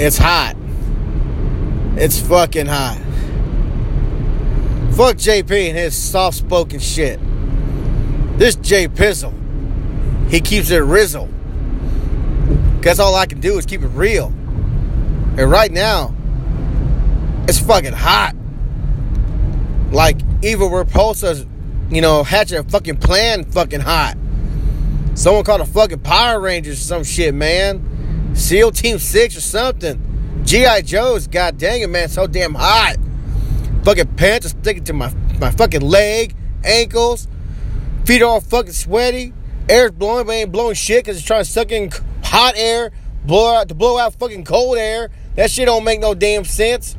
It's hot. It's fucking hot. Fuck JP and his soft spoken shit. This Jay Pizzle, he keeps it rizzle. That's all I can do is keep it real. And right now, it's fucking hot. Like Eva Repulsa's, you know, hatching a fucking plan fucking hot. Someone called a fucking Power Rangers or some shit, man. SEAL Team 6 or something. G.I. Joe's, god dang it, man, so damn hot. Fucking pants are sticking to my, my fucking leg, ankles, feet are all fucking sweaty. Air's blowing, but ain't blowing shit because it's trying to suck in hot air, blow out to blow out fucking cold air. That shit don't make no damn sense.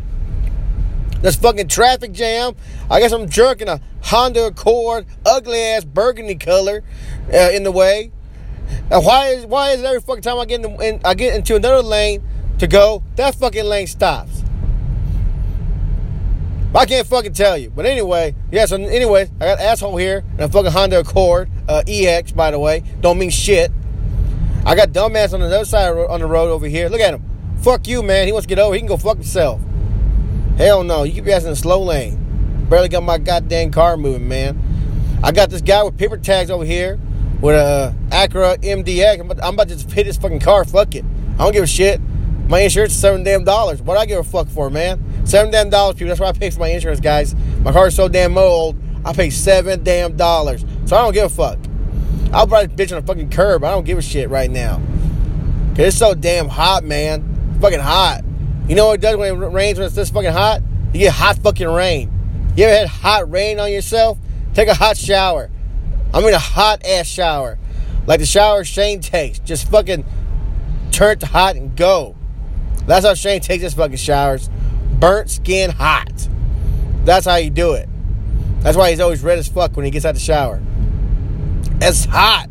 This fucking traffic jam. I guess I'm jerking a Honda Accord, ugly ass burgundy color, uh, in the way. Now why is why is every fucking time I get in, in I get into another lane to go, that fucking lane stops? I can't fucking tell you. But anyway, yeah, so anyway, I got an asshole here and a fucking Honda Accord, uh, EX, by the way. Don't mean shit. I got dumbass on the other side on the road over here. Look at him. Fuck you, man. He wants to get over. He can go fuck himself. Hell no. You keep your ass in the slow lane. Barely got my goddamn car moving, man. I got this guy with paper tags over here with a uh, Acura MDX. I'm about, I'm about to just hit this fucking car. Fuck it. I don't give a shit. My insurance is seven damn dollars. What do I give a fuck for, man? Seven damn dollars, people. That's what I pay for my insurance, guys. My car is so damn old. I pay seven damn dollars. So I don't give a fuck. I'll ride this bitch on a fucking curb. I don't give a shit right now. Cause it's so damn hot, man. It's fucking hot. You know what it does when it rains when it's this fucking hot? You get hot fucking rain. You ever had hot rain on yourself? Take a hot shower. I mean a hot ass shower. Like the shower Shane takes. Just fucking turn it to hot and go. That's how Shane takes his fucking showers. Burnt skin hot. That's how you do it. That's why he's always red as fuck when he gets out the shower. It's hot.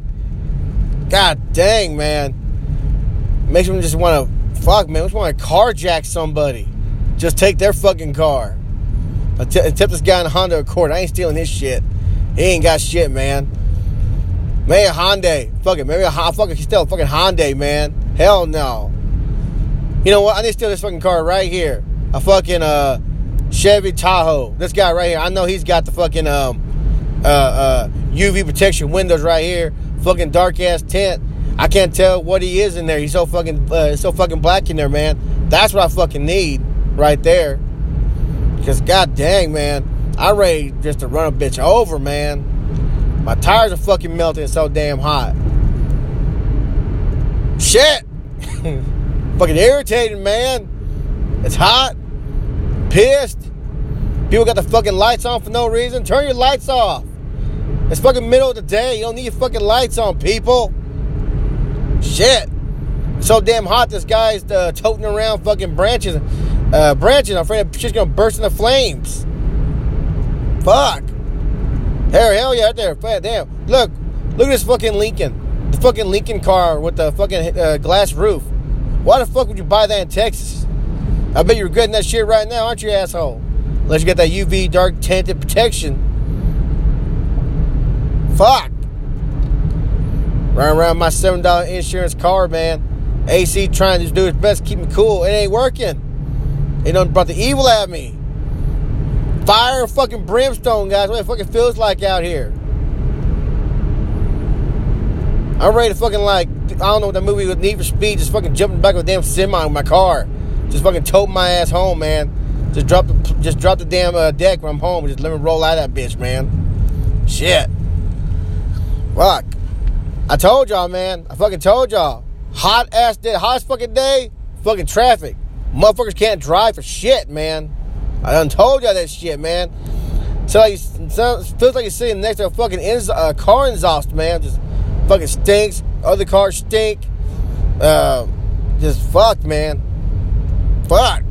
God dang, man. Makes me just want to fuck, man. Just want to carjack somebody. Just take their fucking car. I t- tip this guy in a Honda Accord. I ain't stealing his shit. He ain't got shit, man. A Hyundai. Fuck it. Maybe a fucking steal a fucking Hyundai, man. Hell no. You know what? I need to steal this fucking car right here. A fucking uh Chevy Tahoe. This guy right here. I know he's got the fucking um uh uh UV protection windows right here. Fucking dark ass tent. I can't tell what he is in there. He's so fucking uh, so fucking black in there, man. That's what I fucking need right there. Because god dang, man, I ready just to run a bitch over, man. My tires are fucking melting. So damn hot. Shit. fucking irritated, man. It's hot. Pissed. People got the fucking lights on for no reason. Turn your lights off. It's fucking middle of the day. You don't need your fucking lights on, people. Shit. so damn hot. This guy's uh, toting around fucking branches. Uh, branches. I'm afraid she's gonna burst into flames. Fuck. Hell, hell yeah, right there. Fat Damn. Look, look at this fucking Lincoln. The fucking Lincoln car with the fucking uh, glass roof. Why the fuck would you buy that in Texas? I bet you're regretting that shit right now, aren't you, asshole? Unless you got that UV dark tinted protection. Fuck. Running around my $7 insurance car, man. AC trying to do its best to keep me cool. It ain't working. They done brought the evil at me. Fire fucking brimstone, guys. What it fucking feels like out here. I'm ready to fucking like, I don't know what that movie with Need for Speed, just fucking jumping back with a damn semi in my car. Just fucking tote my ass home, man. Just drop the just drop the damn uh, deck when I'm home. Just let me roll out that bitch, man. Shit. Fuck. I told y'all, man. I fucking told y'all. Hot ass day, hottest fucking day. Fucking traffic. Motherfuckers can't drive for shit, man. I done told y'all that shit, man. So like, so, feels like you're sitting next to a fucking uh, car exhaust, man. Just fucking stinks. Other cars stink. Uh, just fuck, man. Fuck.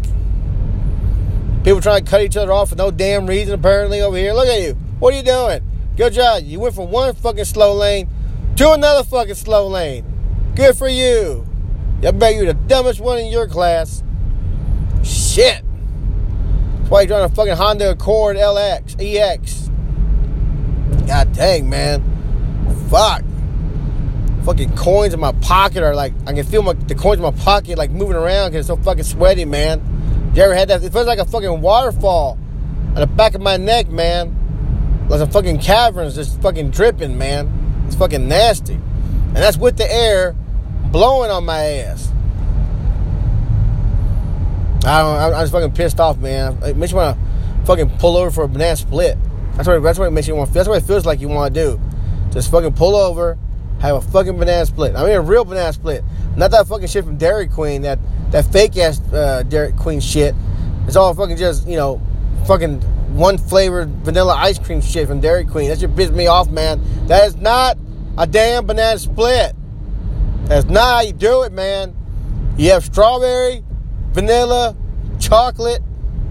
People trying to cut each other off for no damn reason, apparently, over here. Look at you. What are you doing? Good job. You went from one fucking slow lane to another fucking slow lane. Good for you. I bet you're the dumbest one in your class. Shit. That's why you're driving a fucking Honda Accord LX, EX. God dang, man. Fuck. fucking coins in my pocket are like I can feel my the coins in my pocket like moving around because it's so fucking sweaty, man. You ever had that? It feels like a fucking waterfall on the back of my neck, man. Like some fucking caverns just fucking dripping, man. It's fucking nasty, and that's with the air blowing on my ass. I don't. I'm just fucking pissed off, man. It makes you want to fucking pull over for a banana split. That's what. That's what it makes you want. That's what it feels like you want to do. Just fucking pull over, have a fucking banana split. I mean, a real banana split, not that fucking shit from Dairy Queen. That that fake ass uh, Dairy Queen shit. It's all fucking just you know, fucking one flavored vanilla ice cream shit from Dairy Queen. That shit pisses me off, man. That is not a damn banana split. That's not how you do it, man. You have strawberry, vanilla, chocolate,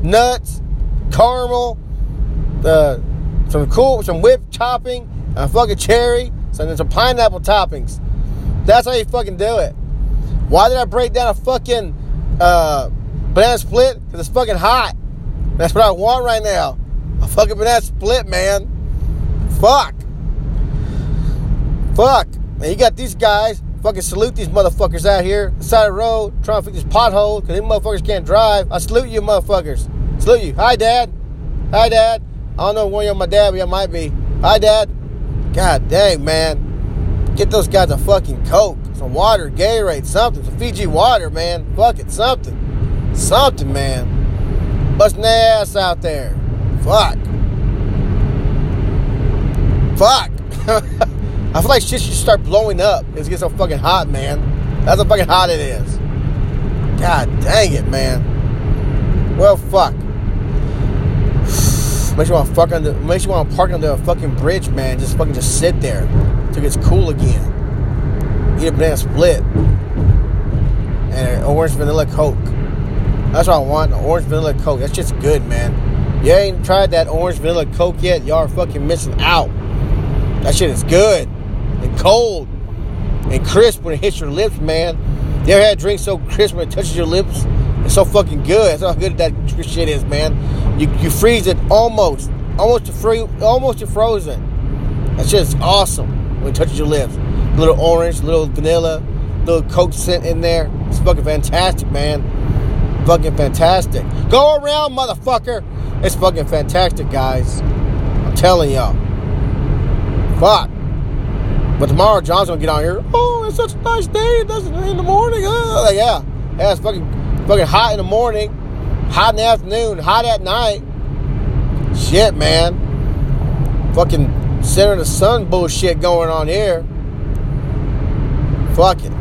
nuts, caramel, uh, some cool, some whipped topping, a fucking cherry, some, some pineapple toppings. That's how you fucking do it. Why did I break down a fucking uh, banana split? Because it's fucking hot. That's what I want right now. A fucking banana split, man. Fuck. Fuck. And you got these guys fucking salute these motherfuckers out here, side of the road, trying to fix this pothole because these motherfuckers can't drive. I salute you, motherfuckers. Salute you. Hi, Dad. Hi, Dad. I don't know if you're my dad, but you might be. Hi, Dad. God dang, man. Get those guys a fucking Coke, some water, Gatorade, something, some Fiji water, man. Fuck it, something. Something, man. Busting their ass out there. Fuck. Fuck. I feel like shit should start blowing up. It's getting so fucking hot, man. That's how fucking hot it is. God dang it, man. Well, fuck. Makes you want to fuck under. Makes you want to park under a fucking bridge, man. Just fucking just sit there till it's cool again. Eat a banana split and an orange vanilla coke. That's what I want. An orange vanilla coke. That's just good, man. You ain't tried that orange vanilla coke yet? Y'all are fucking missing out. That shit is good and cold and crisp when it hits your lips, man. You ever had a drink so crisp when it touches your lips? It's so fucking good. That's how good that shit is, man. You, you freeze it almost, almost to free, almost to frozen. That shit's awesome when it touches your lips. A little orange, little vanilla, little coke scent in there. It's fucking fantastic, man. Fucking fantastic. Go around, motherfucker. It's fucking fantastic, guys. I'm telling y'all. Fuck. But tomorrow, John's gonna get on here. Oh, it's such a nice day. It's in the morning. Uh, like, yeah, yeah, it's fucking, fucking hot in the morning, hot in the afternoon, hot at night. Shit, man. Fucking center of the sun bullshit going on here. Fuck it.